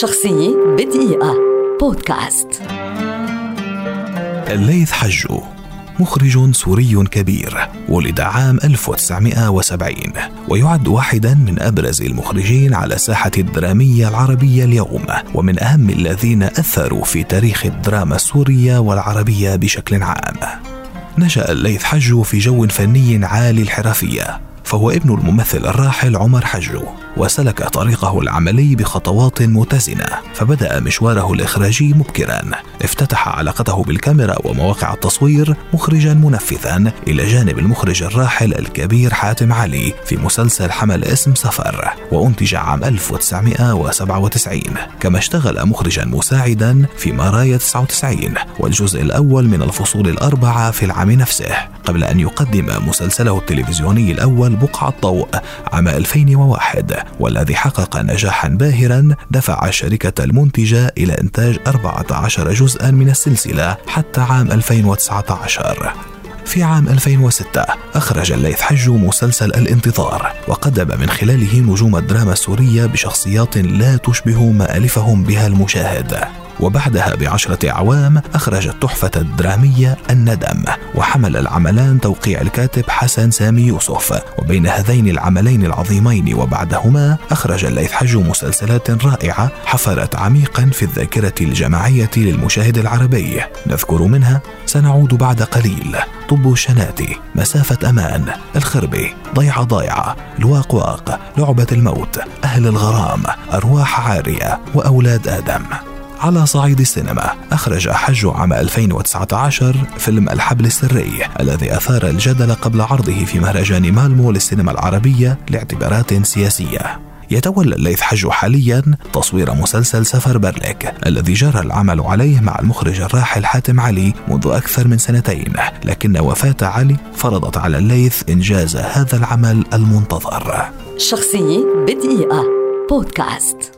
شخصية بدقيقة بودكاست الليث حجو مخرج سوري كبير ولد عام 1970 ويعد واحدا من أبرز المخرجين على الساحه الدرامية العربية اليوم ومن أهم الذين أثروا في تاريخ الدراما السورية والعربية بشكل عام. نشأ الليث حجو في جو فني عالي الحرفية فهو ابن الممثل الراحل عمر حجو وسلك طريقه العملي بخطوات متزنة فبدأ مشواره الإخراجي مبكرا. افتتح علاقته بالكاميرا ومواقع التصوير مخرجا منفذا إلى جانب المخرج الراحل الكبير حاتم علي في مسلسل حمل اسم سفر وأنتج عام 1997 كما اشتغل مخرجا مساعدا في مرايا 99 والجزء الأول من الفصول الأربعة في العام نفسه قبل أن يقدم مسلسله التلفزيوني الأول بقعه ضوء عام 2001 والذي حقق نجاحا باهرا دفع الشركة المنتجة إلى إنتاج 14 جزءا من السلسلة حتى عام 2019 في عام 2006 أخرج الليث حجو مسلسل الانتظار وقدم من خلاله نجوم الدراما السورية بشخصيات لا تشبه ما ألفهم بها المشاهد. وبعدها بعشرة أعوام أخرج التحفة الدرامية الندم وحمل العملان توقيع الكاتب حسن سامي يوسف. وبين هذين العملين العظيمين وبعدهما أخرج الليث حج مسلسلات رائعة حفرت عميقا في الذاكرة الجماعية للمشاهد العربي. نذكر منها سنعود بعد قليل. طب شناتي مسافة أمان. الخربي ضيعة ضايعة. الواقواق لعبة الموت. أهل الغرام أرواح عارية. وأولاد آدم. على صعيد السينما. أخرج حج عام 2019 فيلم الحبل السري الذي أثار الجدل قبل عرضه في مهرجان مالمو للسينما العربية لاعتبارات سياسية. يتولى الليث حج حاليا تصوير مسلسل سفر برلك الذي جرى العمل عليه مع المخرج الراحل حاتم علي منذ أكثر من سنتين. لكن وفاة علي فرضت على الليث إنجاز هذا العمل المنتظر. شخصية بدقيقة. بودكاست.